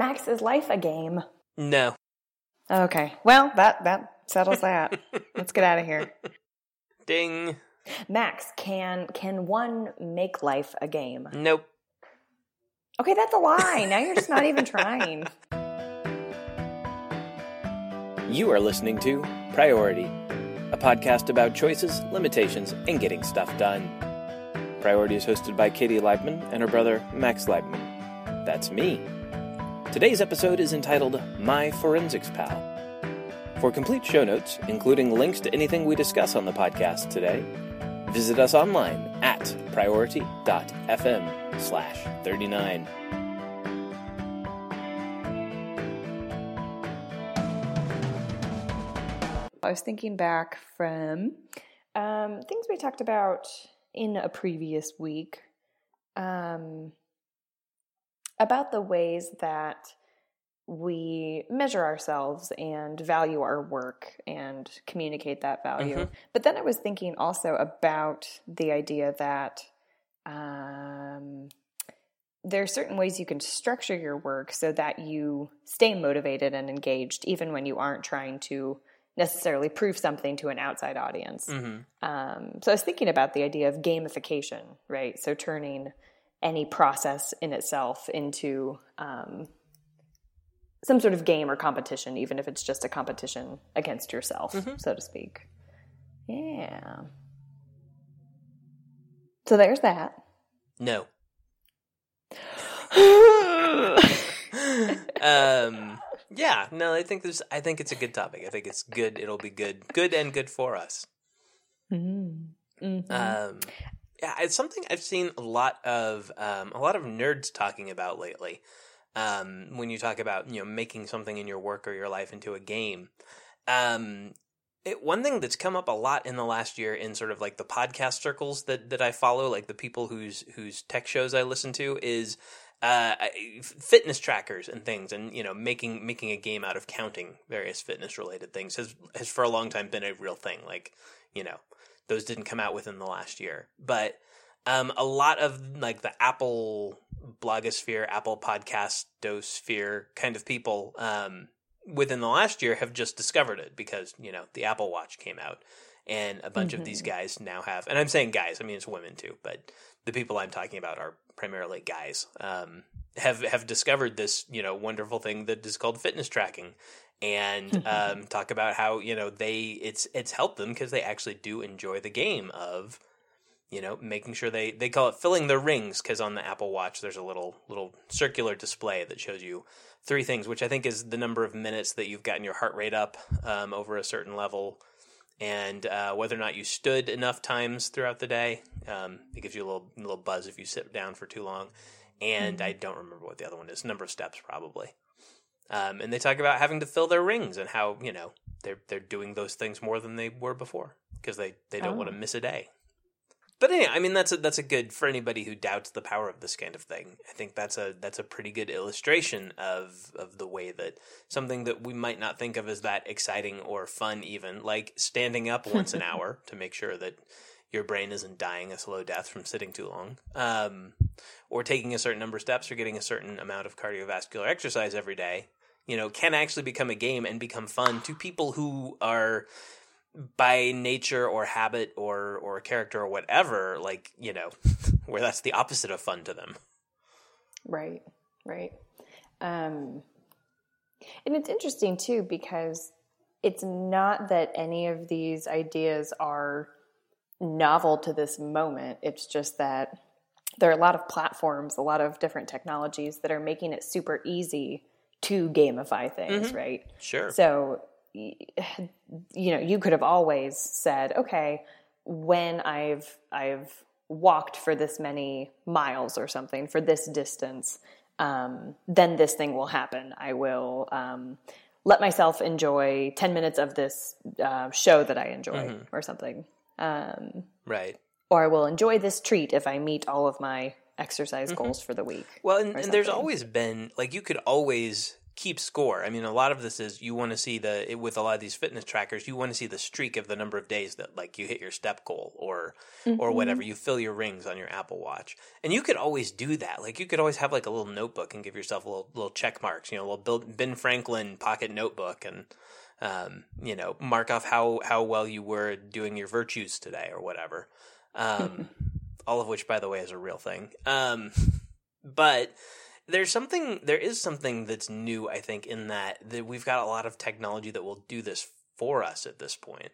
Max, is life a game? No. Okay. Well, that that settles that. Let's get out of here. Ding. Max, can can one make life a game? Nope. Okay, that's a lie. Now you're just not even trying. You are listening to Priority, a podcast about choices, limitations, and getting stuff done. Priority is hosted by Katie Leibman and her brother Max Leibman. That's me. Today's episode is entitled My Forensics Pal. For complete show notes, including links to anything we discuss on the podcast today, visit us online at priority.fm slash 39. I was thinking back from um, things we talked about in a previous week um, about the ways that we measure ourselves and value our work and communicate that value. Mhm. But then I was thinking also about the idea that um, there are certain ways you can structure your work so that you stay motivated and engaged, even when you aren't trying to necessarily prove something to an outside audience. Mm-hmm. Um, so I was thinking about the idea of gamification, right? So turning any process in itself into um, some sort of game or competition, even if it's just a competition against yourself, so to speak. Yeah. So there's that. No. um yeah no i think there's i think it's a good topic i think it's good it'll be good good and good for us Mm-hmm. um yeah it's something i've seen a lot of um a lot of nerds talking about lately um when you talk about you know making something in your work or your life into a game um it, one thing that's come up a lot in the last year in sort of like the podcast circles that, that I follow, like the people whose whose tech shows I listen to, is uh, fitness trackers and things, and you know, making making a game out of counting various fitness related things has has for a long time been a real thing. Like, you know, those didn't come out within the last year, but um, a lot of like the Apple blogosphere, Apple podcastosphere kind of people um, within the last year have just discovered it because you know the Apple Watch came out, and a bunch of these guys now have. And I'm saying guys, I mean it's women too, but the people I'm talking about are primarily guys. Um, have have discovered this you know wonderful thing that is called fitness tracking, and um, talk about how you know they it's it's helped them because they actually do enjoy the game of you know making sure they they call it filling their rings because on the apple watch there's a little little circular display that shows you three things which i think is the number of minutes that you've gotten your heart rate up um, over a certain level. And uh, whether or not you stood enough times throughout the day um, it gives you a little little buzz if you sit down for too long. And i don't remember what the other one is number of steps probably um, and they talk about having to fill their rings and how you know they're they're doing those things more than they were before because they, they don't Oh. want to miss a day but anyway, I mean that's a that's a good for anybody who doubts the power of this kind of thing. I think that's a that's a pretty good illustration of of the way that something that we might not think of as that exciting or fun even, like standing up once an hour to make sure that your brain isn't dying a slow death from sitting too long, um, or taking a certain number of steps or getting a certain amount of cardiovascular exercise every day, you know, can actually become a game and become fun to people who are by nature or habit or or character or whatever like you know where that's the opposite of fun to them Right, right. Um, and it's interesting too because it's not that any of these ideas are novel to this moment. It's just that there are a lot of platforms, a lot of different technologies that are making it super easy to gamify things, right? sure. So, you know, you could have always said, okay, when I've I've walked for this many miles or something for this distance, um, then this thing will happen. I will um, let myself enjoy ten minutes of this uh, show that I enjoy or something, um, right. or I will enjoy this treat if I meet all of my exercise goals for the week. well and, and there's always been like you could always keep score. I mean, a lot of this is you want to see the with a lot of these fitness trackers, you want to see the streak of the number of days that like you hit your step goal or mm-hmm. or whatever. You fill your rings on your Apple Watch, and you could always do that. Like you could always have like a little notebook and give yourself a little little check marks. You know, a little Ben Franklin pocket notebook and. Um, you know, mark off how how well you were doing your virtues today or whatever. Um, all of which, by the way, is a real thing. Um, but there's something there is something that's new i think in that that we've got a lot of technology that will do this for us at this point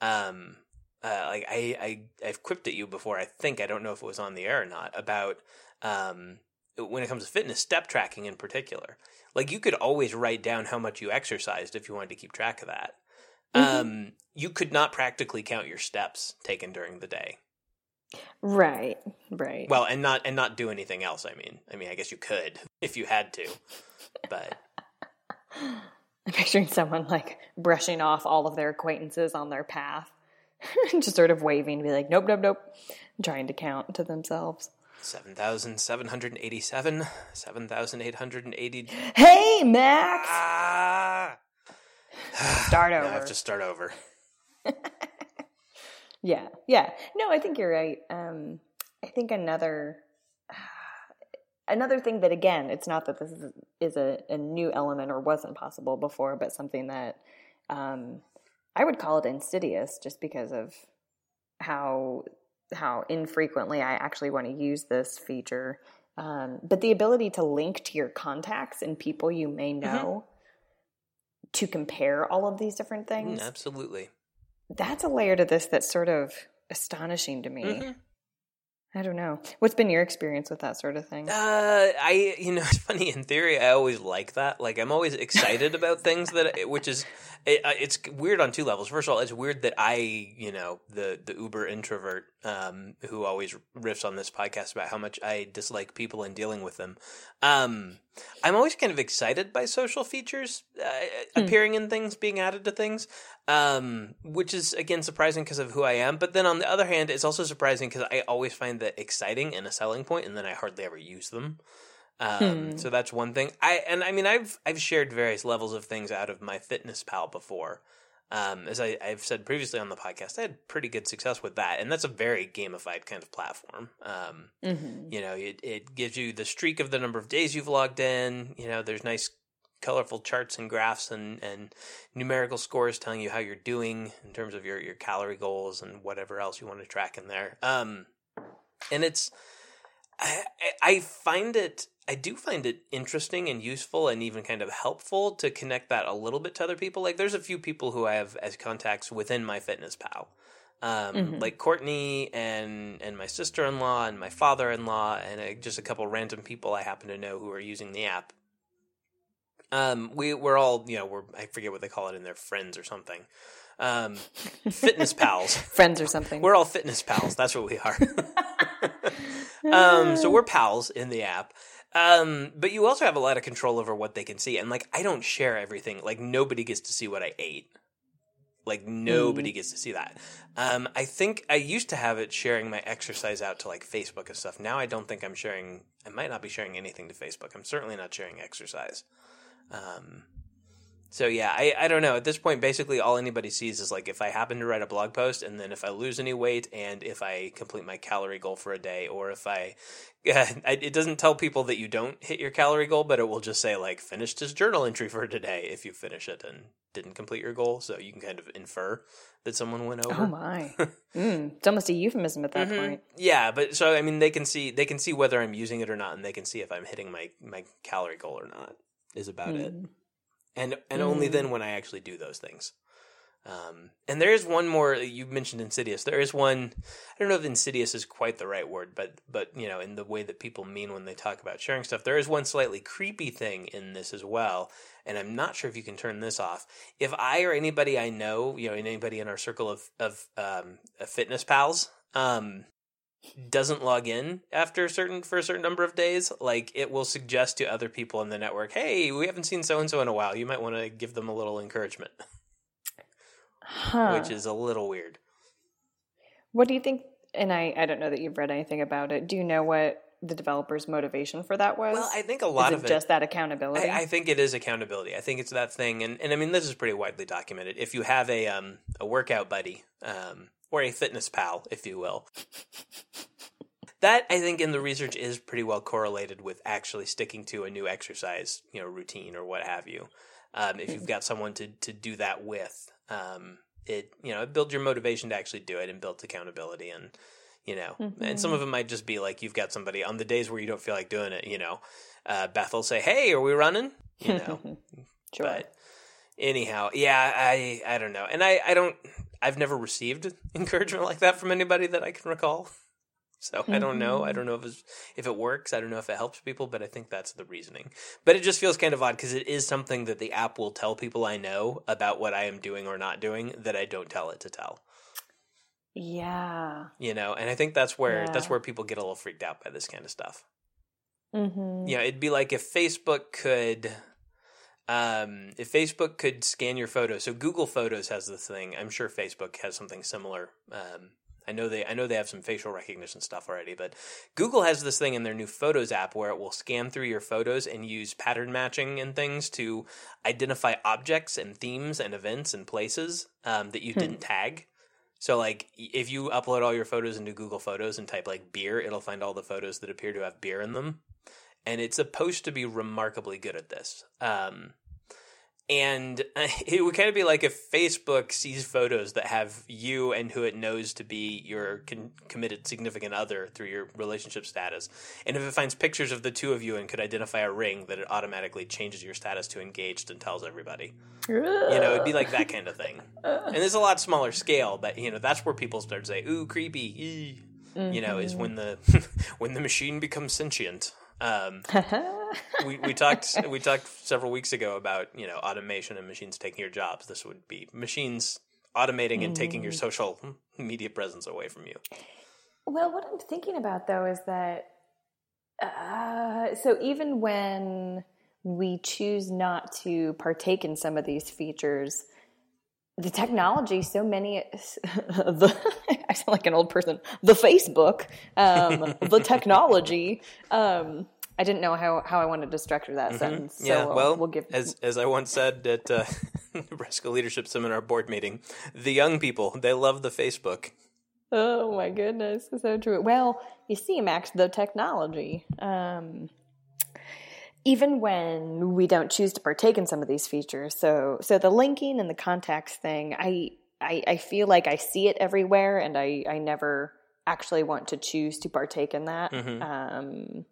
um uh, like I, I i've quipped at you before i think i don't know if it was on the air or not about um when it comes to fitness step tracking in particular like you could always write down how much you exercised if you wanted to keep track of that mm-hmm. um you could not practically count your steps taken during the day Right, right. Well, and not and not do anything else. I mean, I mean, I guess you could if you had to, but I'm picturing someone like brushing off all of their acquaintances on their path, just sort of waving to be like, "Nope, nope, nope," trying to count to themselves. 7,787, 7,880. Hey, Max! Ah! Start over. I have to start over. Yeah, yeah. No, I think you're right. Um, I think another another thing that again, it's not that this is, is a, a, new element or wasn't possible before, but something that um, I would call it insidious, just because of how how infrequently I actually want to use this feature. Um, but the ability to link to your contacts and people you may mm-hmm. know mm-hmm. to compare all of these different things. Mm, absolutely that's a layer to this that's sort of astonishing to me. Mm-hmm. I don't know. What's been your experience with that sort of thing? Uh, I, you know, it's funny. In theory, I always like that. Like, I'm always excited about things that, which is, it, uh, it's weird on two levels. First of all, it's weird that I, you know, the the uber introvert, um, who always riffs on this podcast about how much I dislike people and dealing with them. Um, I'm always kind of excited by social features uh, mm. appearing in things, being added to things, um, which is again surprising because of who I am. But then on the other hand, it's also surprising because I always find that exciting and a selling point, and then I hardly ever use them. Um, hmm. So that's one thing. I and I mean I've I've shared various levels of things out of my Fitness Pal before. Um, as I, have said previously on the podcast, I had pretty good success with that, and that's a very gamified kind of platform. Um, mm-hmm. You know, it, it gives you the streak of the number of days you've logged in. You know, there's nice, colorful charts and graphs and, and numerical scores telling you how you're doing in terms of your, your calorie goals and whatever else you want to track in there. Um, and it's, I, I find it I do find it interesting and useful and even kind of helpful to connect that a little bit to other people. Like there's a few people who I have as contacts within my fitness pal. Um, mm-hmm. like Courtney and and my sister in law and my father in law and a, just a couple random people I happen to know who are using the app. Um, we we're all you know we're I forget what they call it in their friends or something. Um, fitness pals, friends or something. We're all fitness pals. That's what we are. um, so we're pals in the app, um, but you also have a lot of control over what they can see. And like, I don't share everything. Like, nobody gets to see what I ate. Like, nobody mm. gets to see that. Um, I think I used to have it sharing my exercise out to like Facebook and stuff. Now I don't think I'm sharing, I might not be sharing anything to Facebook. I'm certainly not sharing exercise. Um, so yeah, I, I don't know. At this point, basically all anybody sees is like if I happen to write a blog post and then if I lose any weight and if I complete my calorie goal for a day or if I, it doesn't tell people that you don't hit your calorie goal, but it will just say like finished his journal entry for today if you finish it and didn't complete your goal. So you can kind of infer that someone went over. Oh my, mm, it's almost a euphemism at that mm-hmm. point. Yeah, but so I mean, they can see they can see whether I'm using it or not, and they can see if I'm hitting my my calorie goal or not. Is about mm. it and and mm. only then when I actually do those things. Um, and there is one more you mentioned insidious. There is one. I don't know if insidious is quite the right word, but but you know, in the way that people mean when they talk about sharing stuff, there is one slightly creepy thing in this as well. And I'm not sure if you can turn this off. If I or anybody I know, you know, anybody in our circle of of um, fitness pals, um, doesn't log in after a certain for a certain number of days, like it will suggest to other people in the network, "Hey, we haven't seen so and so in a while. You might want to give them a little encouragement." Huh. Which is a little weird. What do you think? And I I don't know that you've read anything about it. Do you know what the developer's motivation for that was? Well, I think a lot is of it just that accountability. I, I think it is accountability. I think it's that thing, and, and I mean this is pretty widely documented. If you have a um a workout buddy, um, or a fitness pal, if you will, that I think in the research is pretty well correlated with actually sticking to a new exercise, you know, routine or what have you. Um, if you've got someone to to do that with, um, it you know it builds your motivation to actually do it and builds accountability and you know mm-hmm. and some of it might just be like you've got somebody on the days where you don't feel like doing it you know uh, beth will say hey are we running you know sure. but anyhow yeah i i don't know and i i don't i've never received encouragement like that from anybody that i can recall so mm-hmm. I don't know. I mm-hmm. don't know if if it works. I don't know if it helps people, but I think that's the reasoning. But it just feels kind of odd because it is something that the app will tell people I know about what I am doing or not doing that I don't tell it to tell. Yeah. You know, and I think that's where yeah. that's where people get a little freaked out by this kind of stuff. Mm-hmm. You know, it'd be like if Facebook could um, if Facebook could scan your photos, so Google Photos has this thing. I'm sure Facebook has something similar. Um, I know they I know they have some facial recognition stuff already, but Google has this thing in their new Photos app where it will scan through your photos and use pattern matching and things to identify objects and themes and events and places um, that you hmm. didn't tag. So like if you upload all your photos into Google Photos and type like beer, it'll find all the photos that appear to have beer in them. And it's supposed to be remarkably good at this. Um, and it would kind of be like if Facebook sees photos that have you and who it knows to be your con- committed significant other through your relationship status. And if it finds pictures of the two of you and could identify a ring, that it automatically changes your status to engaged and tells everybody. you know, it'd be like that kind of thing. And it's a lot smaller scale, but you know, that's where people start to say, "Ooh, creepy." Mm-hmm. You know, is when the when the machine becomes sentient. Um, we, we talked we talked several weeks ago about you know automation and machines taking your jobs. This would be machines automating and taking your mm. social media presence away from you. Well, what I'm thinking about though is that uh, so even when we choose not to partake in some of these features, the technology, so many, the, I sound like an old person, the Facebook, um, the technology, um, I didn't know how, how I wanted to structure that mm-hmm. sentence. So yeah, well, we'll give as as I once said at uh, Nebraska Leadership Seminar board meeting, the young people they love the Facebook. Oh my goodness, so true. Well, you see, Max, the technology. Um, even when we don't choose to partake in some of these features. So so the linking and the contacts thing, I I, I feel like I see it everywhere, and I I never actually want to choose to partake in that. Mm-hmm. Um,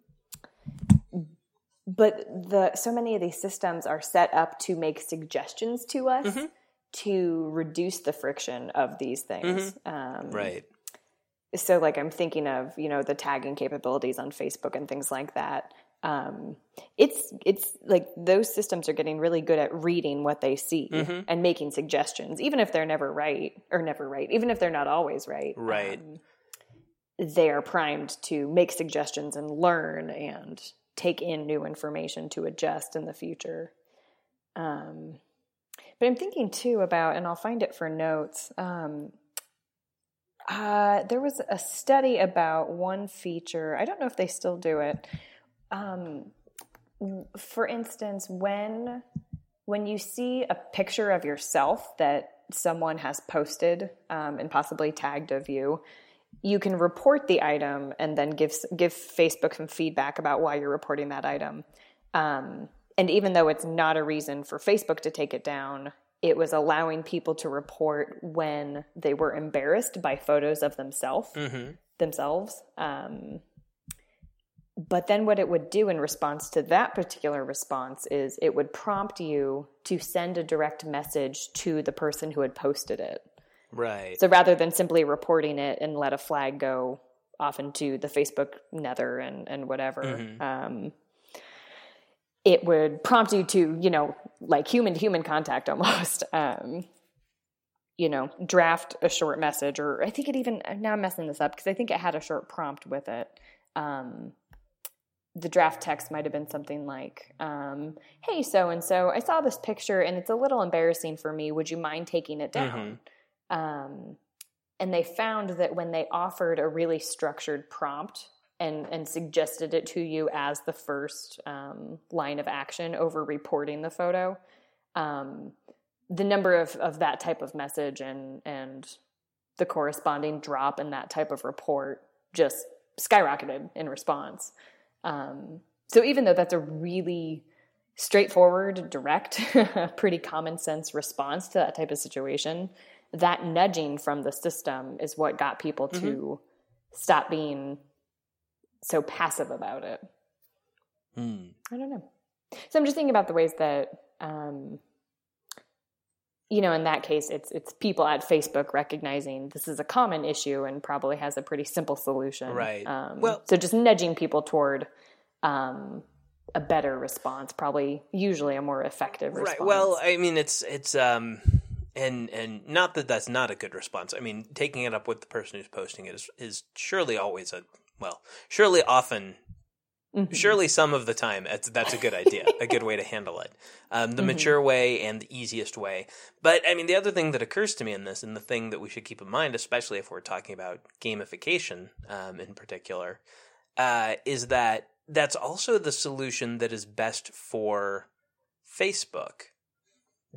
but the so many of these systems are set up to make suggestions to us mm-hmm. to reduce the friction of these things. Mm-hmm. Um, right. So, like, I'm thinking of you know the tagging capabilities on Facebook and things like that um, it's it's like those systems are getting really good at reading what they see mm-hmm. and making suggestions, even if they're never right or never right, even if they're not always right. Right. Um, they are primed to make suggestions and learn and take in new information to adjust in the future. Um, but I'm thinking too about, and I'll find it for notes. Um, uh, there was a study about one feature. I don't know if they still do it um, for instance, when when you see a picture of yourself that someone has posted um, and possibly tagged of you, you can report the item and then give give Facebook some feedback about why you're reporting that item. Um, and even though it's not a reason for Facebook to take it down, it was allowing people to report when they were embarrassed by photos of themselves mm-hmm. themselves. Um, but then what it would do in response to that particular response is it would prompt you to send a direct message to the person who had posted it. Right. So rather than simply reporting it and let a flag go off into the Facebook nether and, and whatever, mm-hmm. um, it would prompt you to, you know, like human to human contact almost. Um, you know, draft a short message, or I think it even, now I'm messing this up because I think it had a short prompt with it. Um, the draft text might have been something like, um, "Hey, so and so, I saw this picture and it's a little embarrassing for me. Would you mind taking it down?" Mm-hmm. Um, and they found that when they offered a really structured prompt and and suggested it to you as the first um, line of action over reporting the photo, um, the number of, of that type of message and and the corresponding drop in that type of report just skyrocketed in response. Um, so even though that's a really straightforward, direct, pretty common sense response to that type of situation, that nudging from the system is what got people mm-hmm. to stop being so passive about it. Mm. I don't know. So I'm just thinking about the ways that, um, you know, in that case, it's it's people at Facebook recognizing this is a common issue and probably has a pretty simple solution. Right. Um, well, so just nudging people toward um, a better response, probably usually a more effective response. Right. Well, I mean, it's it's um, and and not that that's not a good response. I mean, taking it up with the person who's posting it is is surely always a well, surely often, mm-hmm. surely some of the time, that's, that's a good idea, a good way to handle it. Um, the mm-hmm. mature way and the easiest way. But I mean, the other thing that occurs to me in this, and the thing that we should keep in mind, especially if we're talking about gamification um, in particular, uh, is that that's also the solution that is best for Facebook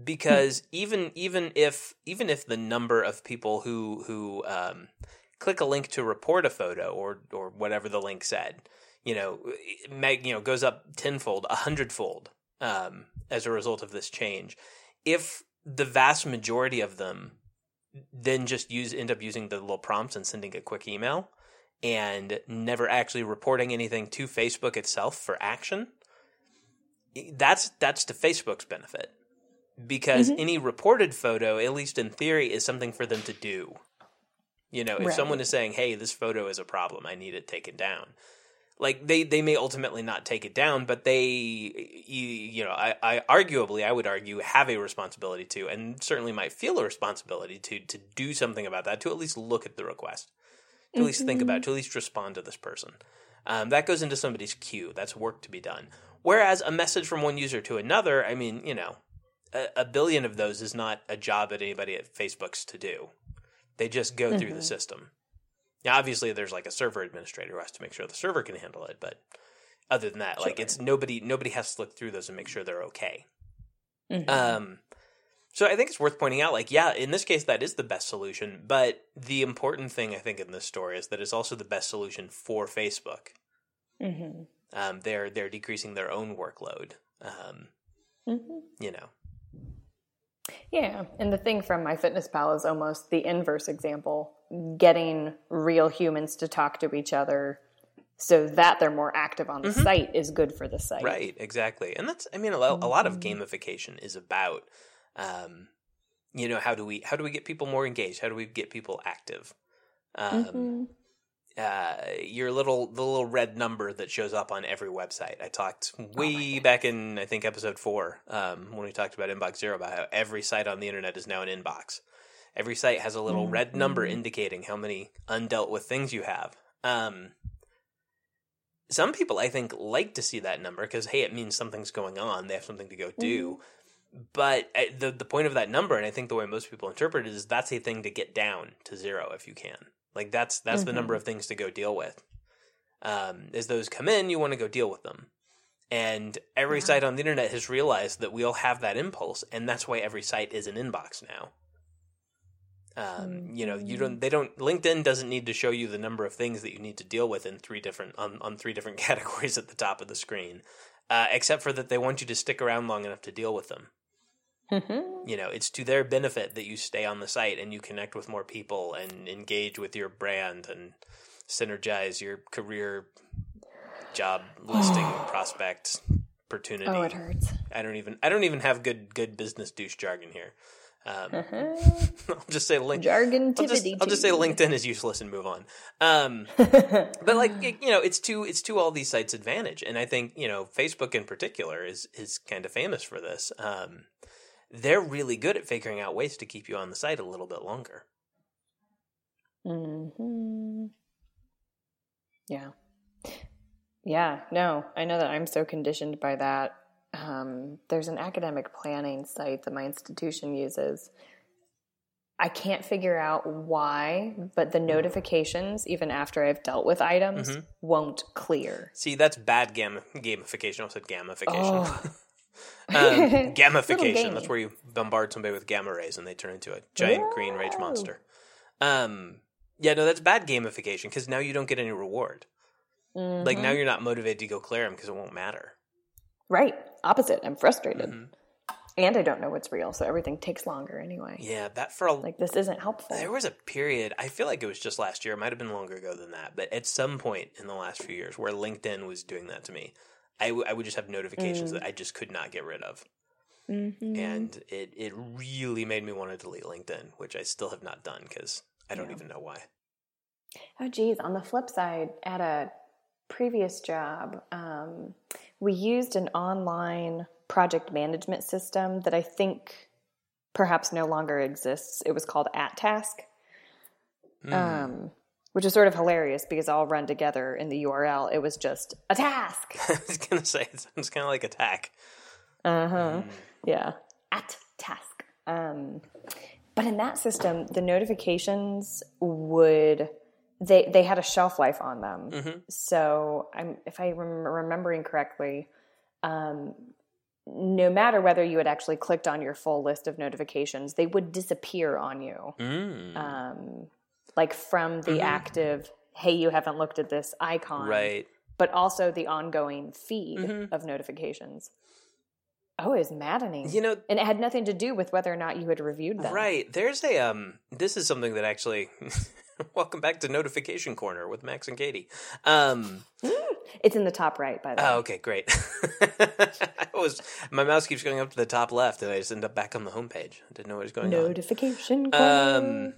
because even even if even if the number of people who who um, click a link to report a photo or or whatever the link said, you know, mag, you know goes up tenfold, a hundredfold um, as a result of this change. If the vast majority of them then just use end up using the little prompts and sending a quick email and never actually reporting anything to Facebook itself for action, that's that's to Facebook's benefit because mm-hmm. any reported photo, at least in theory, is something for them to do. You know, if right. someone is saying, "Hey, this photo is a problem. I need it taken down." Like they, they may ultimately not take it down, but they, you, you know, I, I arguably, I would argue, have a responsibility to, and certainly might feel a responsibility to, to do something about that, to at least look at the request, to at least think about, it, to at least respond to this person. Um, that goes into somebody's queue. That's work to be done. Whereas a message from one user to another, I mean, you know, a, a billion of those is not a job that anybody at Facebook's to do. They just go mm-hmm. through the mm-hmm. system. Now, obviously, there's like a server administrator who has to make sure the server can handle it, but other than that, sure. like it's nobody nobody has to look through those and make sure they're okay. Mm-hmm. Um, so I think it's worth pointing out, like, yeah, in this case, that is the best solution. But the important thing I think in this story is that it's also the best solution for Facebook. Mm-hmm. Um, they're they're decreasing their own workload. Um, mm-hmm. You know, yeah, and the thing from MyFitnessPal is almost the inverse example: getting real humans to talk to each other so that they're more active on the mm-hmm. site is good for the site. Right, exactly. And that's I mean a lot, a lot of mm-hmm. gamification is about um, you know, how do we how do we get people more engaged? How do we get people active? Um, mm-hmm uh, your little the little red number that shows up on every website. I talked way oh back in I think episode four um, when we talked about inbox zero about how every site on the internet is now an inbox. Every site has a little mm-hmm. red number indicating how many undealt with things you have. Um, some people I think like to see that number because hey, it means something's going on. They have something to go do. Mm-hmm. But uh, the the point of that number, and I think the way most people interpret it is that's a thing to get down to zero if you can. Like that's that's mm-hmm. the number mm-hmm. of things to go deal with. Um, as those come in, you want to go deal with them. And every yeah. site on the internet has realized that we all have that impulse, and that's why every site is an inbox now. Um, mm-hmm. You know, you don't. They don't. LinkedIn doesn't need to show you the number of things that you need to deal with in three different on, on three different categories at the top of the screen, uh, except for that they want you to stick around long enough to deal with them. Mm-hmm. You know, it's to their benefit that you stay on the site and you connect with more people and engage with your brand and synergize your career job listing prospect opportunity. Oh, it hurts. I don't even I don't even have good good business douche jargon here. Um, uh-huh. I'll just say link. I'll just, I'll just say LinkedIn is useless and move on. Um, but like you know, it's to it's to all these sites' advantage, and I think you know Facebook in particular is is kind of famous for this. Um, they're really good at figuring out ways to keep you on the site a little bit longer. Hmm. Yeah. Yeah. No, I know that I'm so conditioned by that. Um, there's an academic planning site that my institution uses, I can't figure out why, but the notifications, even after I've dealt with items, Mm-hmm. won't clear. See, that's bad gam- gamification. I almost said gamification. Oh. um, gamification. That's where you bombard somebody with gamma rays and they turn into a giant green rage monster. Um, yeah, no, that's bad gamification because now you don't get any reward. Like Mhm. now you're not motivated to go clear them because it won't matter. Right. Opposite. I'm frustrated. Mhm. And I don't know what's real, so everything takes longer anyway. Yeah, that for a Like, this isn't helpful. There was a period, I feel like it was just last year, it might have been longer ago than that, but at some point in the last few years where LinkedIn was doing that to me, I, w- I would just have notifications Mm. that I just could not get rid of. Mhm. And it, it really made me want to delete LinkedIn, which I still have not done because I don't Yeah. even know why. Oh, geez. On the flip side, at a previous job, um, we used an online project management system that I think perhaps no longer exists. It was called AtTask, Mm. um, which is sort of hilarious because all run together in the URL. It was just a task. I was going to say, it sounds kind of like attack. Uh huh. Mm. Yeah. At task. Um, but in that system, the notifications would they they had a shelf life on them. Mhm. So I'm if I rem- remembering correctly, um, no matter whether you had actually clicked on your full list of notifications, they would disappear on you, Mm. um, like from the Mhm. active. Hey, you haven't looked at this icon, right. But also the ongoing feed Mhm. of notifications. Oh, it was maddening. You know, And it had nothing to do with whether or not you had reviewed them. Right. There's a um this is something that actually welcome back to notification corner with Max and Katie. Um It's in the top right, by the way. oh okay, great. I was my mouse keeps going up to the top left and I just end up back on the homepage. I didn't know what was going on. Notification. Um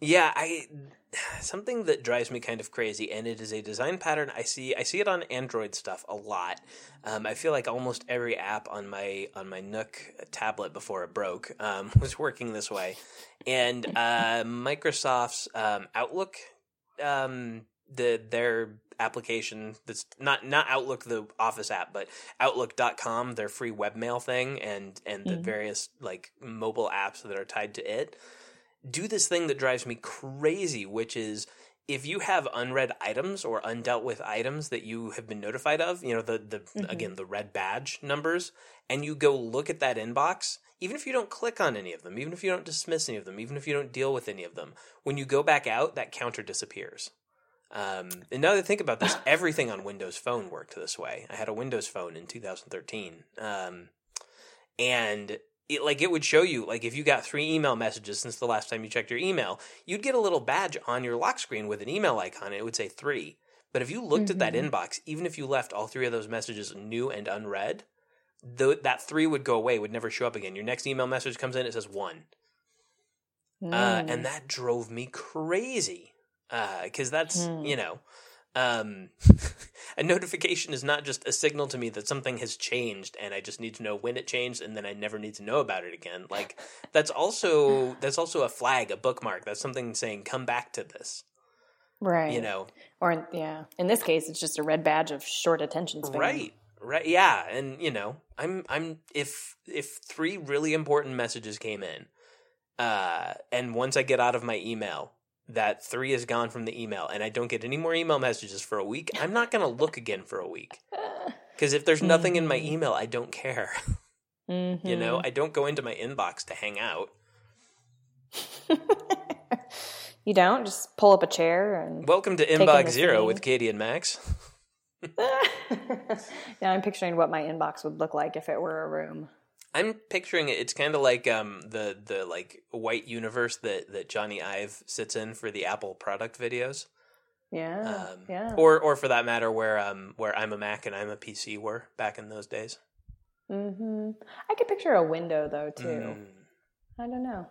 yeah, I something that drives me kind of crazy and it is a design pattern I see I see it on Android stuff a lot. Um, I feel like almost every app on my on my Nook tablet before it broke um, was working this way, and uh, Microsoft's um, Outlook, um, the their application that's not not Outlook the Office app, but Outlook.com, their free webmail thing, and and the Mhm. various like mobile apps that are tied to it, do this thing that drives me crazy, which is if you have unread items or undealt with items that you have been notified of, you know, the, the Mhm. again, the red badge numbers, and you go look at that inbox, even if you don't click on any of them, even if you don't dismiss any of them, even if you don't deal with any of them, when you go back out, that counter disappears. Um, and now that I think about this, everything on Windows Phone worked this way. I had a Windows Phone in 2013. Um, and it, like it would show you like if you got three email messages since the last time you checked your email you'd get a little badge on your lock screen with an email icon it would say three but if you looked at that Mhm. inbox even if you left all three of those messages new and unread th- that three would go away would never show up again your next email message comes in it says one uh, Mm. and that drove me crazy because that's Hmm. you know um, a notification is not just a signal to me that something has changed and i just need to know when it changed and then i never need to know about it again. Like that's also that's also a flag a bookmark. That's something saying come back to this. Right. you know? Or, yeah. In this case, it's just a red badge of short attention span. right. Right. Yeah. And you know i'm i'm if if three really important messages came in uh and once i get out of my email that three is gone from the email and i don't get any more email messages for a week i'm not going to look again for a week because if there's nothing in my Mhm. email i don't care Mhm. you know i don't go into my inbox to hang out you don't? Just pull up a chair and. welcome to inbox zero with katie and max now I'm picturing what my inbox would look like if it were a room. I'm picturing it. It's kind of like um the the like white universe that that Jony Ive sits in for the Apple product videos. Yeah. Um, yeah. Or or for that matter, where um where I'm a Mac and I'm a PC were back in those days. hmm I could picture a window though too. Mm. I don't know.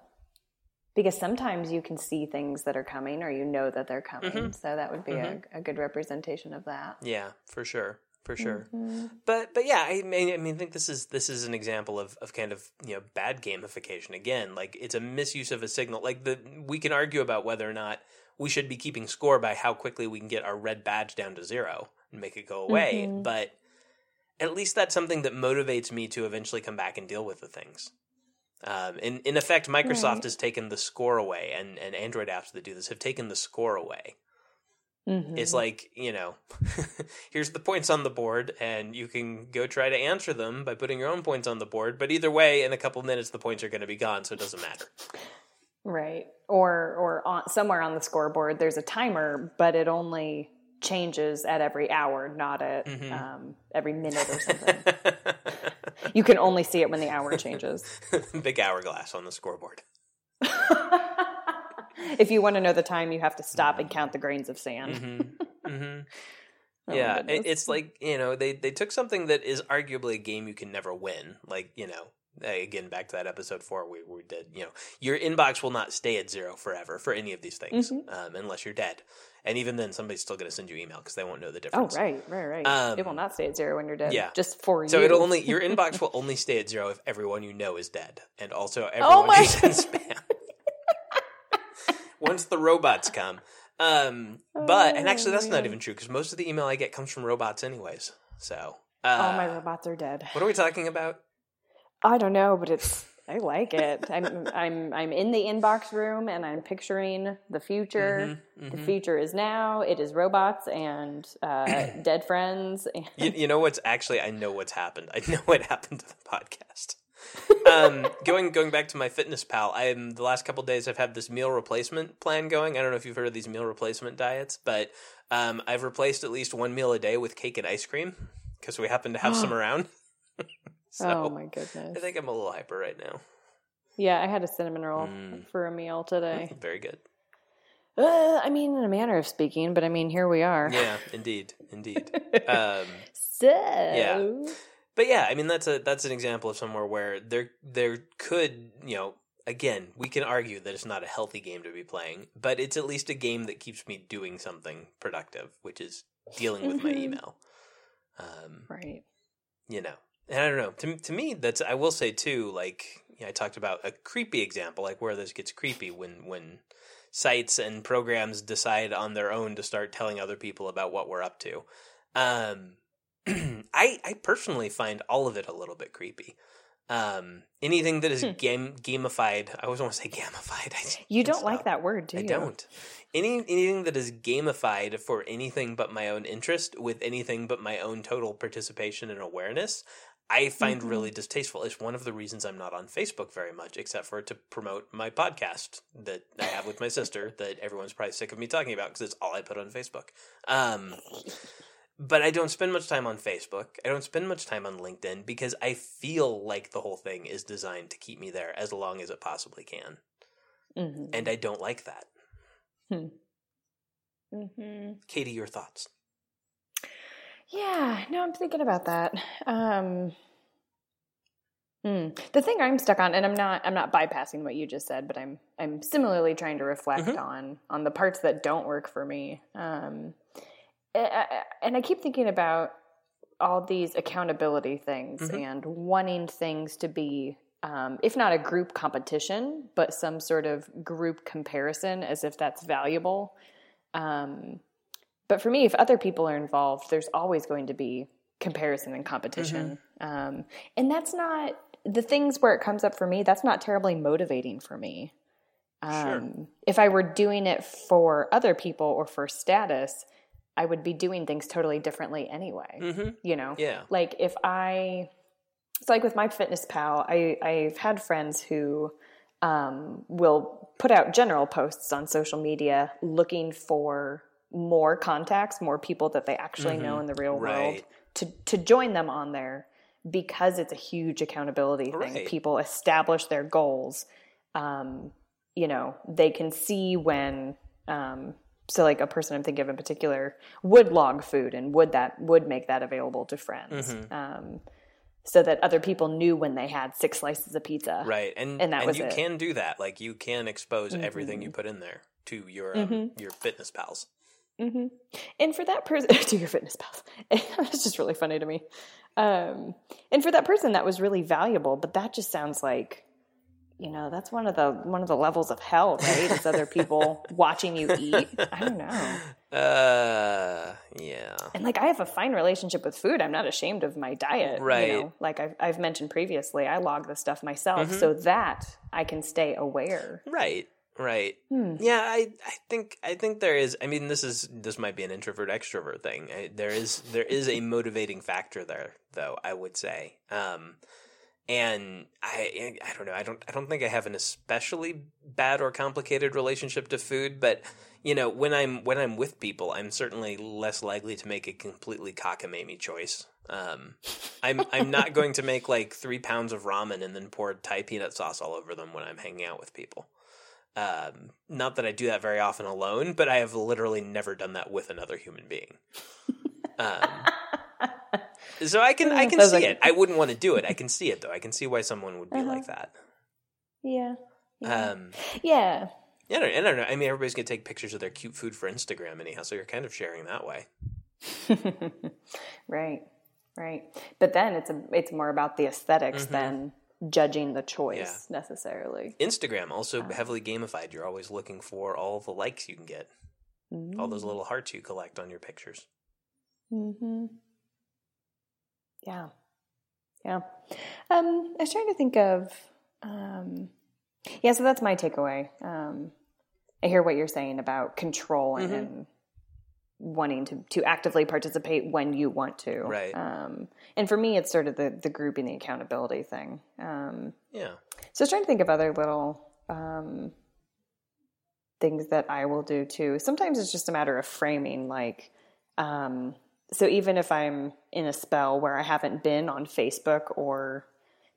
Because sometimes you can see things that are coming or you know that they're coming. Mhm. So that would be Mhm. a, a good representation of that. Yeah, for sure, for sure. Mhm. But but yeah, I mean, I mean, I think this is this is an example of of kind of you know bad gamification again. Like it's a misuse of a signal. Like the we can argue about whether or not we should be keeping score by how quickly we can get our red badge down to zero and make it go away. Mhm. But at least that's something that motivates me to eventually come back and deal with the things. Um, in in effect, Microsoft Right. has taken the score away, and and Android apps that do this have taken the score away. Mhm. It's like you know, here's the points on the board, and you can go try to answer them by putting your own points on the board. But either way, in a couple minutes, the points are going to be gone, so it doesn't matter. Right. Or or on, somewhere on the scoreboard there's a timer, but it only changes at every hour, not at Mhm. um, every minute or something. you can only see it when the hour changes. Big hourglass on the scoreboard. if you want to know the time, you have to stop and count the grains of sand. hmm hmm Oh yeah, it, it's like you know they they took something that is arguably a game you can never win. Like you know, again back to that episode four we we did. You know, your inbox will not stay at zero forever for any of these things Mm-hmm. um, unless you're dead. And even then, somebody's still going to send you email because they won't know the difference Oh right, right, right. Um, it will not stay at zero when you're dead. yeah. just for So you. it'll only your inbox will only stay at zero if everyone you know is dead, and also everyone Oh my who's in spam. Once the robots come, um, but and actually that's Oh, not even true because most of the email I get comes from robots anyways. So uh, All my robots are dead. What are we talking about? I don't know, but it's I like it. I'm I'm I'm in the inbox room and I'm picturing the future. Mhm, The mhm. future is now. It is robots and uh, dead friends. And You, you know what's actually? I know what's happened. I know what happened to the podcast. Um, going going back to my fitness pal, I'm the last couple days I've had this meal replacement plan going. I don't know if you've heard of these meal replacement diets, but um, I've replaced at least one meal a day with cake and ice cream because we happen to have some around. so oh my goodness! I think I'm a little hyper right now. yeah, I had a cinnamon roll Mm. for a meal today. Very good. Uh, I mean, in a manner of speaking, but I mean, here we are. Yeah, indeed, indeed. Um, So But yeah, I mean that's a that's an example of somewhere where there there could you know again we can argue that it's not a healthy game to be playing, but it's at least a game that keeps me doing something productive, which is dealing with my Mhm. email. Um, right. you know, and I don't know. To to me, that's I will say too. Like you know, I talked about a creepy example, like where this gets creepy when when sites and programs decide on their own to start telling other people about what we're up to. Um, I I personally find all of it a little bit creepy. Um, anything that is Hmm. game gamified, I always want to say gamified. I You don't like that word, do you? I don't. Any anything that is gamified for anything but my own interest, with anything but my own total participation and awareness, I find Mhm. really distasteful. It's one of the reasons I'm not on Facebook very much, except for to promote my podcast that I have with my sister that everyone's probably sick of me talking about because it's all I put on Facebook. Um, but I don't spend much time on Facebook. I don't spend much time on LinkedIn because I feel like the whole thing is designed to keep me there as long as it possibly can. hmm And I don't like that. hmm Katie, your thoughts? Yeah, no, I'm thinking about that. Um, hmm. The thing I'm stuck on, and I'm not, I'm not bypassing what you just said, but I'm, I'm similarly trying to reflect Mhm. on, on the parts that don't work for me. Um, and I keep thinking about all these accountability things Mhm. and wanting things to be, um, if not a group competition, but some sort of group comparison, as if that's valuable. Um, but for me, if other people are involved, there's always going to be comparison and competition. Um, and that's not the things where it comes up for me, that's not terribly motivating for me. Um, If I were doing it for other people or for status, I would be doing things totally differently anyway. Mm-hmm. You know? Yeah. like if I, it's like with my fitness pal, I, I've had friends who um, will put out general posts on social media looking for more contacts, more people that they actually know in the real world Mm-hmm. To, to join them on there because it's a huge accountability thing. Right. People establish their goals. Um, you know, they can see when, um, so like a person I'm thinking of in particular would log food and would that would make that available to friends. Mhm. Um, so that other people knew when they had six slices of pizza. Right. And And that and was you it. can do that. Like you can expose everything you put in there to your um, Mhm. your fitness pals. hmm And for that person, to your fitness pals, it's just really funny to me. Um, and for that person, that was really valuable. But that just sounds like you know, that's one of the one of the levels of hell, right? Is other people watching you eat. I don't know. Uh, yeah. And like I have a fine relationship with food. I'm not ashamed of my diet. Right. You know? Like I've I've mentioned previously, I log the stuff myself so that I can stay aware. Right. Right. Hmm. Yeah, I, I think I think there is. I mean, this is this might be an introvert extrovert thing. I, there is there is a motivating factor there, though. I would say, um, and I I don't know. I don't I don't think I have an especially bad or complicated relationship to food, but you know, when I'm when I'm with people, I'm certainly less likely to make a completely cockamamie choice. Um, I'm I'm not going to make like three pounds of ramen and then pour Thai peanut sauce all over them when I'm hanging out with people. Um, not that I do that very often alone, but I have literally never done that with another human being. Um, so I can I can Sounds see like- it. I wouldn't want to do it. I can see it though. I can see why someone would be Uh-huh. like that. Yeah. Yeah. Um, yeah. yeah, I don't, I don't know. I mean, everybody's gonna take pictures of their cute food for Instagram anyhow, so you're kind of sharing that way. right. Right. But then it's a, it's more about the esthetics than judging the choice necessarily. Instagram also heavily gamified. You're always looking for all the likes you can get, all those little hearts you collect on your pictures. Mm-hmm. Yeah. Yeah. Um, I was trying to think of, um, yeah, so that's my takeaway. Um, I hear what you're saying about control and, and wanting to, to actively participate when you want to. Right. Um, and for me, it's sort of the, the group and the accountability thing. Um, Yeah. so I was trying to think of other little um, things that I will do too. Sometimes it's just a matter of framing, like, um, so even if I'm in a spell where I haven't been on Facebook or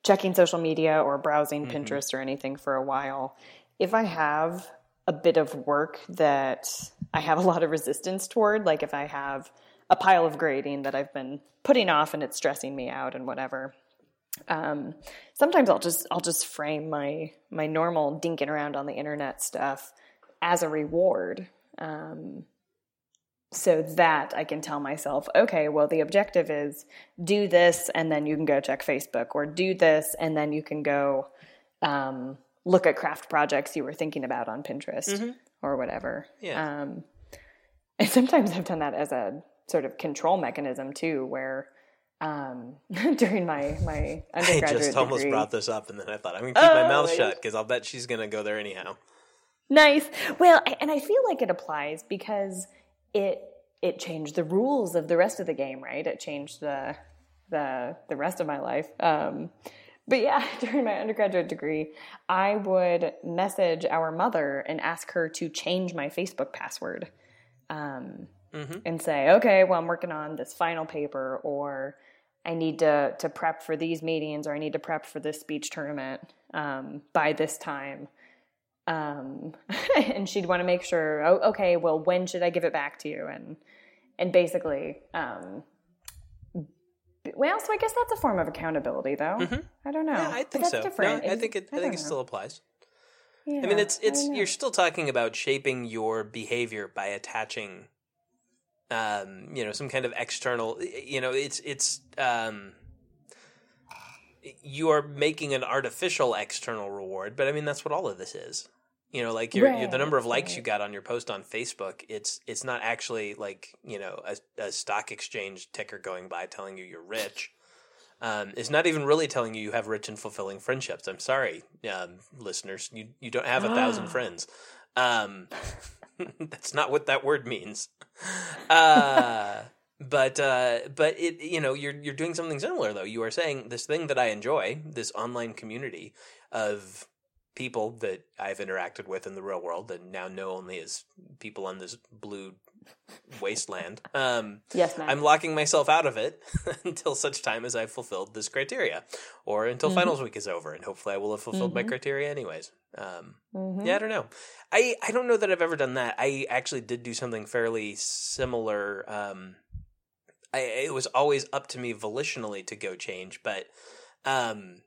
checking social media or browsing Pinterest or anything for a while, if I have a bit of work that I have a lot of resistance toward, like if I have a pile of grading that I've been putting off and it's stressing me out and whatever, um, sometimes I'll just I'll just frame my my normal dinking around on the internet stuff as a reward. Um, so that I can tell myself, okay, well, the objective is do this, and then you can go check Facebook, or do this, and then you can go um, look at craft projects you were thinking about on Pinterest or whatever. Yeah. Um, and sometimes I've done that as a sort of control mechanism too, where um, during my my I undergraduate just almost brought this up, and then I thought I'm gonna keep my Oh, mouth my shut because I'll bet she's gonna go there anyhow. Nice. Well, I- and I feel like it applies because it it changed the rules of the rest of the game, right? It changed the the the rest of my life. Um, but yeah, during my undergraduate degree, I would message our mother and ask her to change my Facebook password. Um, and say, okay, well, I'm working on this final paper, or I need to to prep for these meetings, or I need to prep for this speech tournament um, by this time. Um, and she'd want to make sure, oh, okay, well, when should I give it back to you? And and basically, um, well, so I guess that's a form of accountability, though. I don't know. Yeah, I think so. No, I think it. I, don't think it know. still applies. Yeah, I mean, it's it's you're still talking about shaping your behavior by attaching, um, you know, some kind of external. You know, it's it's um, you are making an artificial external reward, but I mean that's what all of this is. You know, like your, your the number of likes right. you got on your post on Facebook. It's it's not actually like you know a, a stock exchange ticker going by telling you you're rich. Um, it's not even really telling you you have rich and fulfilling friendships. I'm sorry, um, listeners, you you don't have a thousand friends. Um, that's not what that word means. Uh, but uh, but it you know you're you're doing something similar though. You are saying this thing that I enjoy, this online community of people that I've interacted with in the real world and now know only as people on this blue wasteland. Um, yes, ma'am. I'm locking myself out of it until such time as I've fulfilled this criteria, or until Mm-hmm. finals week is over, and hopefully I will have fulfilled my criteria anyways. Um, Mm-hmm. Yeah, I don't know. I I don't know that I've ever done that. I actually did do something fairly similar. Um, I it was always up to me volitionally to go change, but um,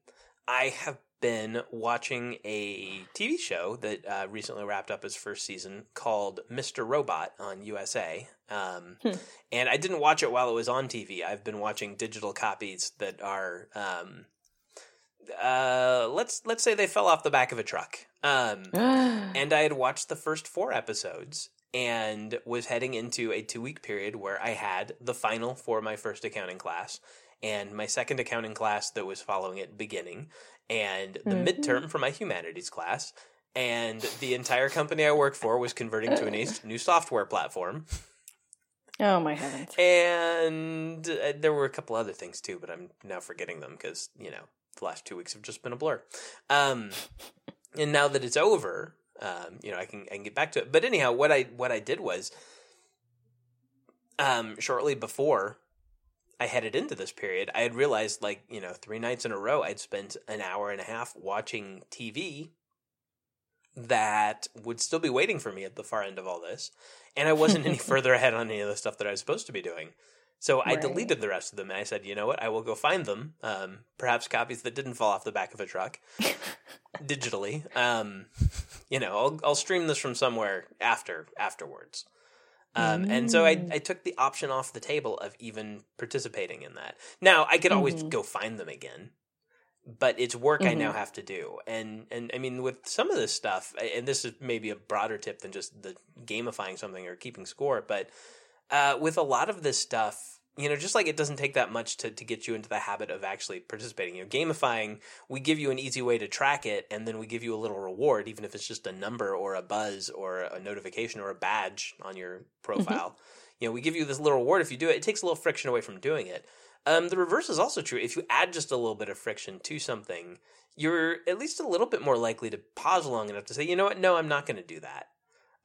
I have been watching a TV show that uh, recently wrapped up its first season called Mr. Robot on USA. Um, And I didn't watch it while it was on TV. I've been watching digital copies that are um, uh, let's let's say they fell off the back of a truck. Um, and I had watched the first four episodes and was heading into a two week period where I had the final for my first accounting class and my second accounting class that was following it beginning and the mm-hmm. midterm for my humanities class and the entire company I work for was converting to a new software platform. Oh my heavens! And uh, there were a couple other things too, but I'm now forgetting them because you know the last two weeks have just been a blur. Um, and now that it's over, um, you know, I can I can get back to it. But anyhow, what I what I did was, um, shortly before I headed into this period, I had realized like you know three nights in a row I'd spent an hour and a half watching TV that would still be waiting for me at the far end of all this, and I wasn't any further ahead on any of the stuff that I was supposed to be doing. So I right. deleted the rest of them, and I said, you know what? I will go find them. Um, perhaps copies that didn't fall off the back of a truck, digitally. Um, you know, I'll, I'll stream this from somewhere after afterwards. Um, mm. And so I, mm. I took the option off the table of even participating in that. Now I could always mm-hmm. go find them again, but it's work mm-hmm. I now mm-hmm. have to do. And and I mean with some of this stuff, and this is maybe a broader tip than just the gamifying something or keeping score, but uh, with a lot of this stuff, you know, just like it doesn't take that much to, to get you into the habit of actually participating. You know, gamifying, we give you an easy way to track it, and then we give you a little reward, even if it's just a number or a buzz or a notification or a badge on your profile. Mm-hmm. You know, we give you this little reward if you do it. It takes a little friction away from doing it. Um, the reverse is also true. If you add just a little bit of friction to something, you're at least a little bit more likely to pause long enough to say, you know what, no, I'm not going to do that.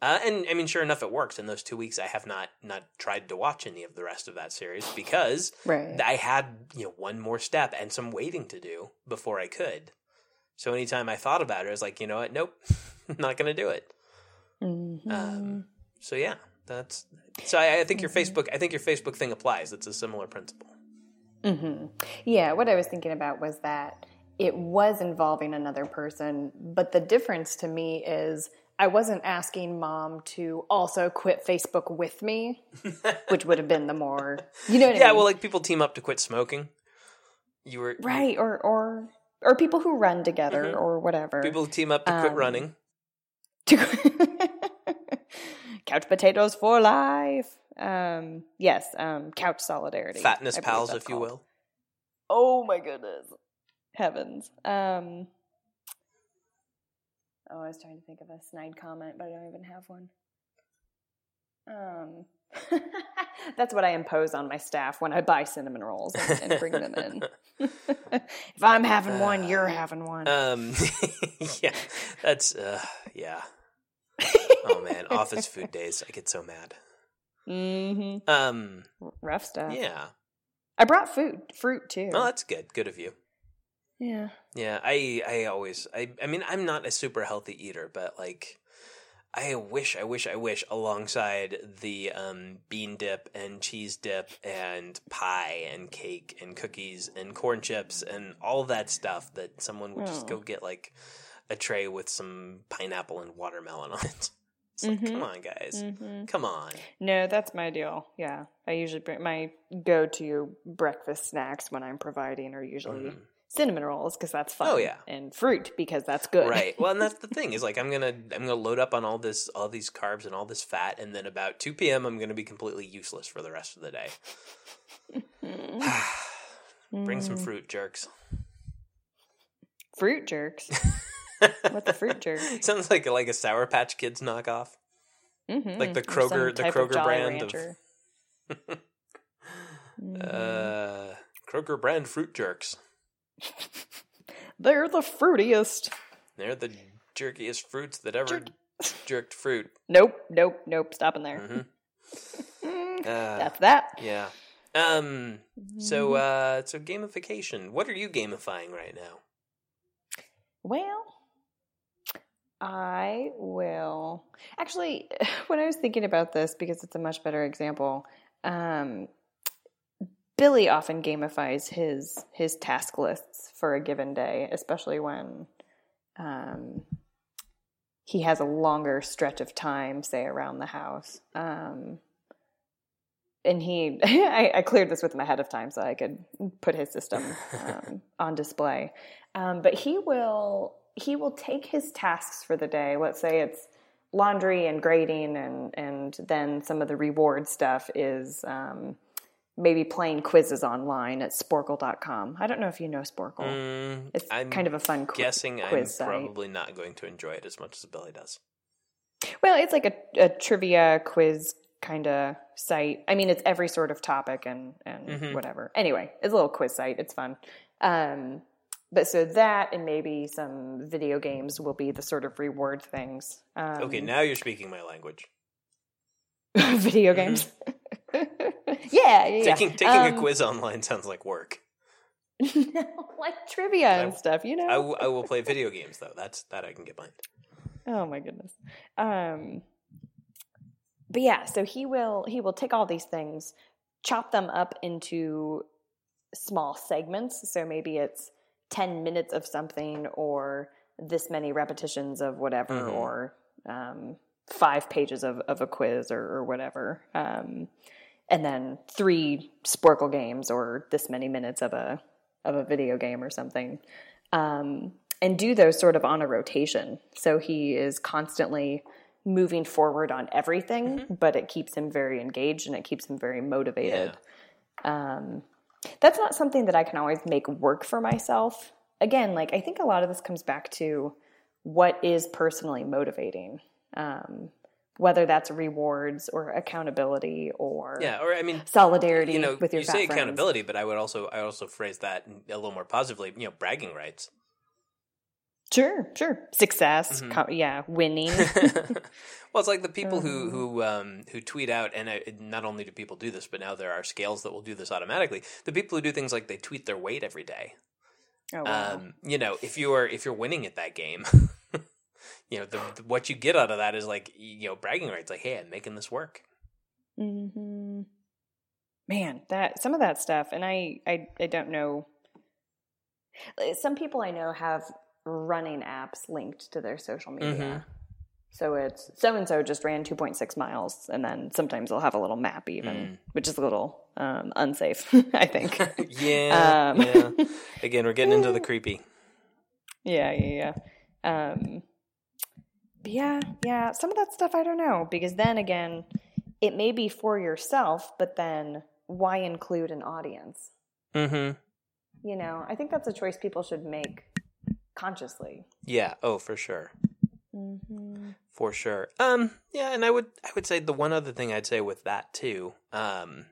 Uh, and I mean, sure enough, it works. In those two weeks, I have not not tried to watch any of the rest of that series because right. I had you know one more step and some waiting to do before I could. So anytime I thought about it, I was like, you know what? Nope, not going to do it. Mm-hmm. Um, so yeah, that's so. I, I think mm-hmm. your Facebook. I think your Facebook thing applies. It's a similar principle. Mm-hmm. Yeah, what I was thinking about was that it was involving another person, but the difference to me is I wasn't asking mom to also quit Facebook with me, which would have been the more, you know. yeah, I mean? well, like people team up to quit smoking. You were right, or or or people who run together, mm-hmm. or whatever. People team up to quit um, running. To couch potatoes for life. Um, yes, um, couch solidarity. Fatness pals, if called. you will. Oh my goodness, heavens. Um, Oh, I was trying to think of a snide comment, but I don't even have one. Um, that's what I impose on my staff when I buy cinnamon rolls and, and bring them in. if I'm having one, you're uh, having one. Um, yeah, that's uh, yeah. oh man, office food days. I get so mad. Mm-hmm. Um, rough stuff. Yeah. I brought food, fruit too. Oh, that's good. Good of you. Yeah. Yeah, I I always I I mean I'm not a super healthy eater, but like I wish I wish I wish alongside the um, bean dip and cheese dip and pie and cake and cookies and corn chips and all that stuff that someone would just go oh. get like a tray with some pineapple and watermelon on it. It's mm-hmm. come on, guys, mm-hmm. come on. No, that's my deal. Yeah, I usually bring my go-to breakfast snacks when I'm providing are usually mm cinnamon rolls because that's fun. Oh yeah, and fruit because that's good. Right. Well, and that's the thing is like I'm gonna I'm gonna load up on all this all these carbs and all this fat, and then about two p.m. I'm gonna be completely useless for the rest of the day. Bring some mm. fruit, jerks. Fruit jerks. What's a fruit jerk? Sounds like like a Sour Patch Kids knockoff. Mm-hmm. Like the Kroger the Kroger of brand Rancher. of. mm-hmm. uh, Kroger brand fruit jerks. They're the fruitiest. They're the jerkiest fruits that ever Jerk. jerked fruit. Nope, nope, nope. Stopping there. Mm-hmm. uh, That's that. Yeah. Um. So, mm-hmm. uh, so gamification. What are you gamifying right now? Well, I will actually. When I was thinking about this, because it's a much better example, um, Billy often gamifies his his task lists for a given day, especially when um, he has a longer stretch of time, say around the house. Um, and he, I, I, cleared this with him ahead of time so I could put his system um, on display. Um, but he will he will take his tasks for the day. Let's say it's laundry and grading, and and then some of the reward stuff is um, maybe playing quizzes online at sporcle.com. I don't know if you know Sporcle. Mm, it's I'm kind of a fun qu- guessing quiz I'm probably not going to enjoy it as much as Billy does. Well, it's like a, a trivia quiz kind of site. I mean, it's every sort of topic and and mm-hmm. whatever. Anyway, it's a little quiz site. It's fun. Um, but so that and maybe some video games will be the sort of reward things. Um, okay, now you're speaking my language. video mm-hmm. yeah, yeah, Taking taking um, a quiz online sounds like work. no, like trivia and stuff. You know, I, w- I will play video games though. That's that I can get behind. Oh my goodness. Um, but yeah, so he will he will take all these things, chop them up into small segments. So maybe it's 10 minutes of something or this many repetitions of whatever mm-hmm. or um, five pages of, of a quiz or, or whatever. Um, and then three Sporcle games or this many minutes of a of a video game or something. Um, and do those sort of on a rotation. So he is constantly moving forward on everything, mm-hmm. but it keeps him very engaged and it keeps him very motivated. Yeah. Um, that's not something that I can always make work for myself. Again, like I think a lot of this comes back to what is personally motivating. Um, whether that's rewards or accountability or yeah, or I mean solidarity you know, with your you say friends. accountability, but I would also I also phrase that a little more positively. You know, bragging rights. Sure, sure. Success, mm-hmm. co- yeah, winning. well, it's like the people who Mm-hmm. who um, who tweet out, and uh, not only do people do this, but now there are scales that will do this automatically. The people who do things like they tweet their weight every day. Oh, wow. Um, you know, if you're if you're winning at that game, you know, the, the, what you get out of that is like you know bragging rights. Like, hey, I'm making this work. mm-hmm. Man, that some of that stuff, and I, I, I don't know. Some people I know have running apps linked to their social media. Mm-hmm. So it's so and so just ran 2.6 miles, and then sometimes they'll have a little map even, mm. which is a little um, unsafe, I think. yeah, um, yeah. Again, we're getting into the creepy. Yeah, yeah, yeah. Um, yeah, yeah. Some of that stuff I don't know because then again, it may be for yourself, but then why include an audience? Mm-hmm. You know, I think that's a choice people should make consciously. Yeah. Oh, for sure. Mm-hmm. For sure. Um. Yeah, and I would I would say the one other thing I'd say with that too. Um.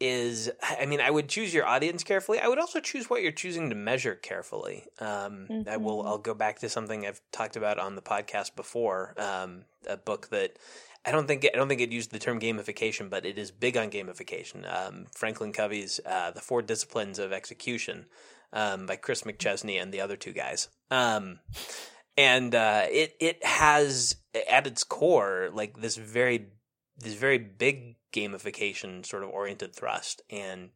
Is I mean I would choose your audience carefully. I would also choose what you're choosing to measure carefully. Um, mm-hmm. I will. I'll go back to something I've talked about on the podcast before. Um, a book that I don't think I don't think it used the term gamification, but it is big on gamification. Um, Franklin Covey's uh, "The Four Disciplines of Execution" um, by Chris McChesney and the other two guys. Um, and uh, it it has at its core like this very this very big gamification sort of oriented thrust. And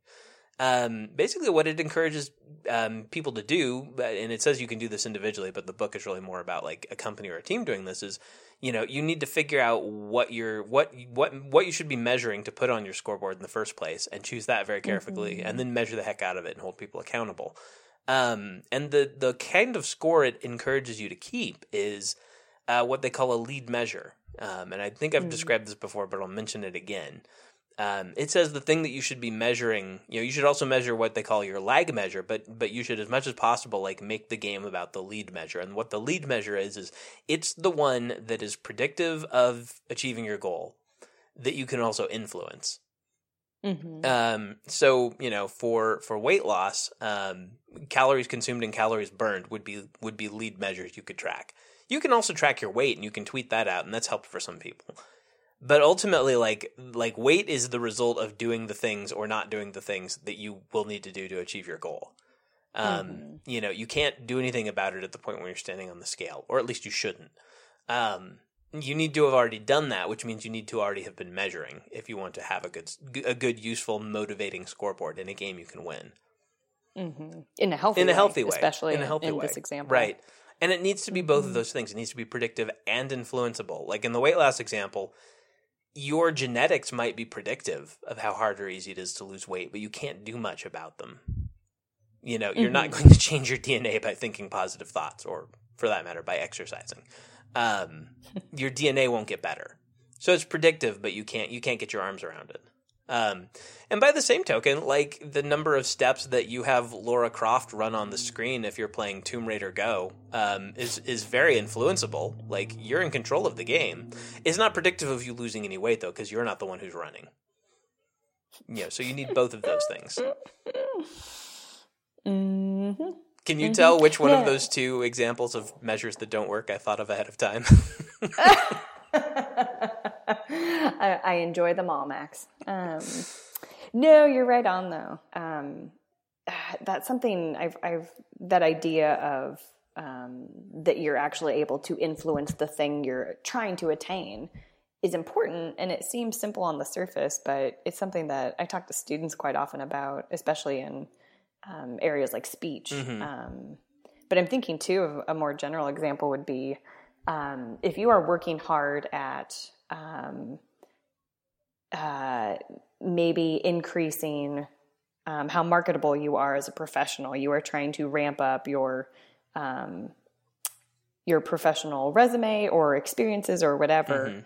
um, basically what it encourages um, people to do and it says you can do this individually but the book is really more about like a company or a team doing this is you know you need to figure out what you're what what what you should be measuring to put on your scoreboard in the first place and choose that very carefully mm-hmm. and then measure the heck out of it and hold people accountable. Um, and the the kind of score it encourages you to keep is uh, what they call a lead measure um, and I think I've mm. described this before, but I'll mention it again. Um, it says the thing that you should be measuring. You know, you should also measure what they call your lag measure, but but you should, as much as possible, like make the game about the lead measure. And what the lead measure is is it's the one that is predictive of achieving your goal that you can also influence. Mm-hmm. Um, so you know, for for weight loss, um, calories consumed and calories burned would be would be lead measures you could track. You can also track your weight and you can tweet that out and that's helpful for some people. But ultimately like like weight is the result of doing the things or not doing the things that you will need to do to achieve your goal. Um, mm-hmm. you know, you can't do anything about it at the point when you're standing on the scale, or at least you shouldn't. Um, you need to have already done that, which means you need to already have been measuring if you want to have a good, a good, useful, motivating scoreboard in a game you can win. Mm-hmm. In a healthy, in a healthy way, way, especially in a healthy in way. this example, right? And it needs to be both Mm-hmm. of those things. It needs to be predictive and influenceable. Like in the weight loss example, your genetics might be predictive of how hard or easy it is to lose weight, but you can't do much about them. You know, you're not going to change your DNA by thinking positive thoughts, or for that matter, by exercising. Um, your DNA won't get better. So it's predictive, but you can't you can't get your arms around it. Um, and by the same token, like the number of steps that you have Lara Croft run on the screen if you're playing Tomb Raider Go um, is is very influenceable. Like you're in control of the game. It's not predictive of you losing any weight though, because you're not the one who's running. Yeah, so you need both of those things. Mm-hmm. Can you tell which one Yeah. of those two examples of measures that don't work I thought of ahead of time? I, I enjoy them all, Max. Um, no, you're right on though. Um, that's something I've, I've that idea of um, that you're actually able to influence the thing you're trying to attain is important, and it seems simple on the surface, but it's something that I talk to students quite often about, especially in um, areas like speech. Um, but I'm thinking too of a more general example would be um, if you are working hard at um, uh, maybe increasing um, how marketable you are as a professional, you are trying to ramp up your um, your professional resume or experiences or whatever.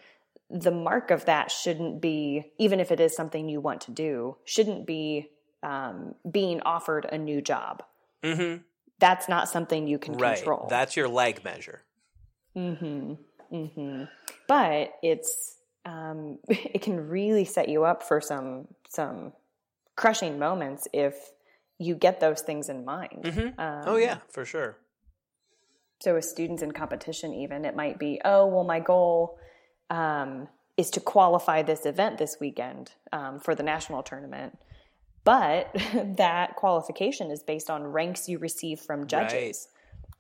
The mark of that shouldn't be, even if it is something you want to do, shouldn't be um, being offered a new job. mm-hmm. That's not something you can Right. control. That's your lag measure. Mm-hmm. Mm-hmm. But it's um, it can really set you up for some some crushing moments if you get those things in mind. Mm-hmm. Um, oh yeah, for sure. So with students in competition, even it might be, oh well, my goal um, is to qualify this event this weekend um, for the national tournament. But that qualification is based on ranks you receive from judges.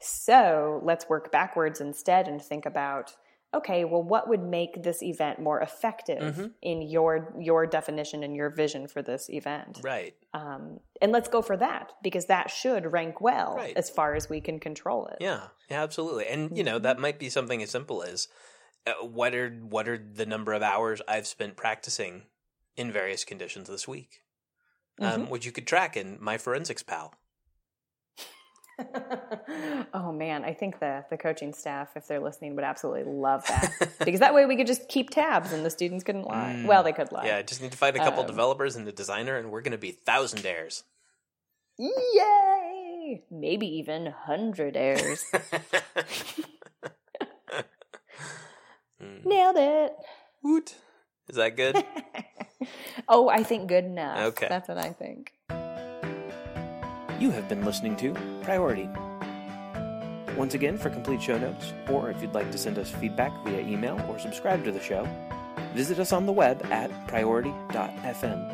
So let's work backwards instead and think about okay, well, what would make this event more effective Mm-hmm. in your your definition and your vision for this event? Right. Um, and let's go for that because that should rank well Right. as far as we can control it. Yeah, yeah, absolutely. And you know, Mm-hmm. that might be something as simple as uh, what are what are the number of hours I've spent practicing in various conditions this week, Mm-hmm. um, which you could track in my forensics pal. oh man, I think the the coaching staff, if they're listening, would absolutely love that because that way we could just keep tabs and the students couldn't lie. Well, they could lie. Mm. Yeah, I just need to find a couple Um, developers and a designer, and we're going to be thousandaires. Yay! Maybe even hundred airs. Mm. Nailed it. Woot! Is that good? Oh, I think good enough. Okay. That's what I think. You have been listening to Priority. Once again, for complete show notes, or if you'd like to send us feedback via email or subscribe to the show, visit us on the web at priority.fm.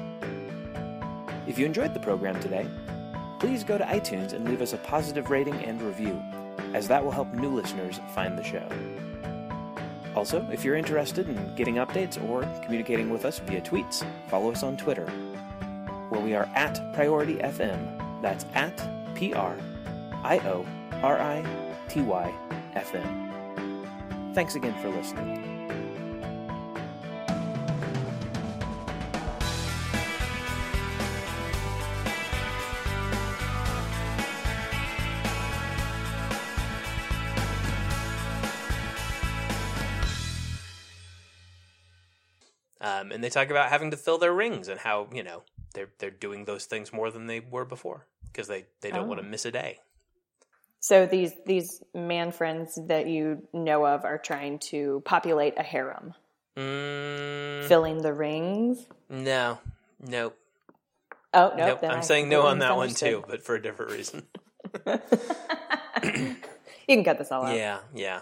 If you enjoyed the program today, please go to iTunes and leave us a positive rating and review, as that will help new listeners find the show. Also, if you're interested in getting updates or communicating with us via tweets, follow us on Twitter, where we are at Priority FM. That's at P R I O R I T Y F M. Thanks again for listening. um, and they talk about having to fill their rings and how you know they're they're doing those things more than they were before because they they don't want to miss a day. So these these man friends that you know of are trying to populate a harem, Mm, filling the rings. no, nope, Oh no, nope. I'm I saying no on that one too, but for a different reason. You can cut this all out. Yeah, yeah.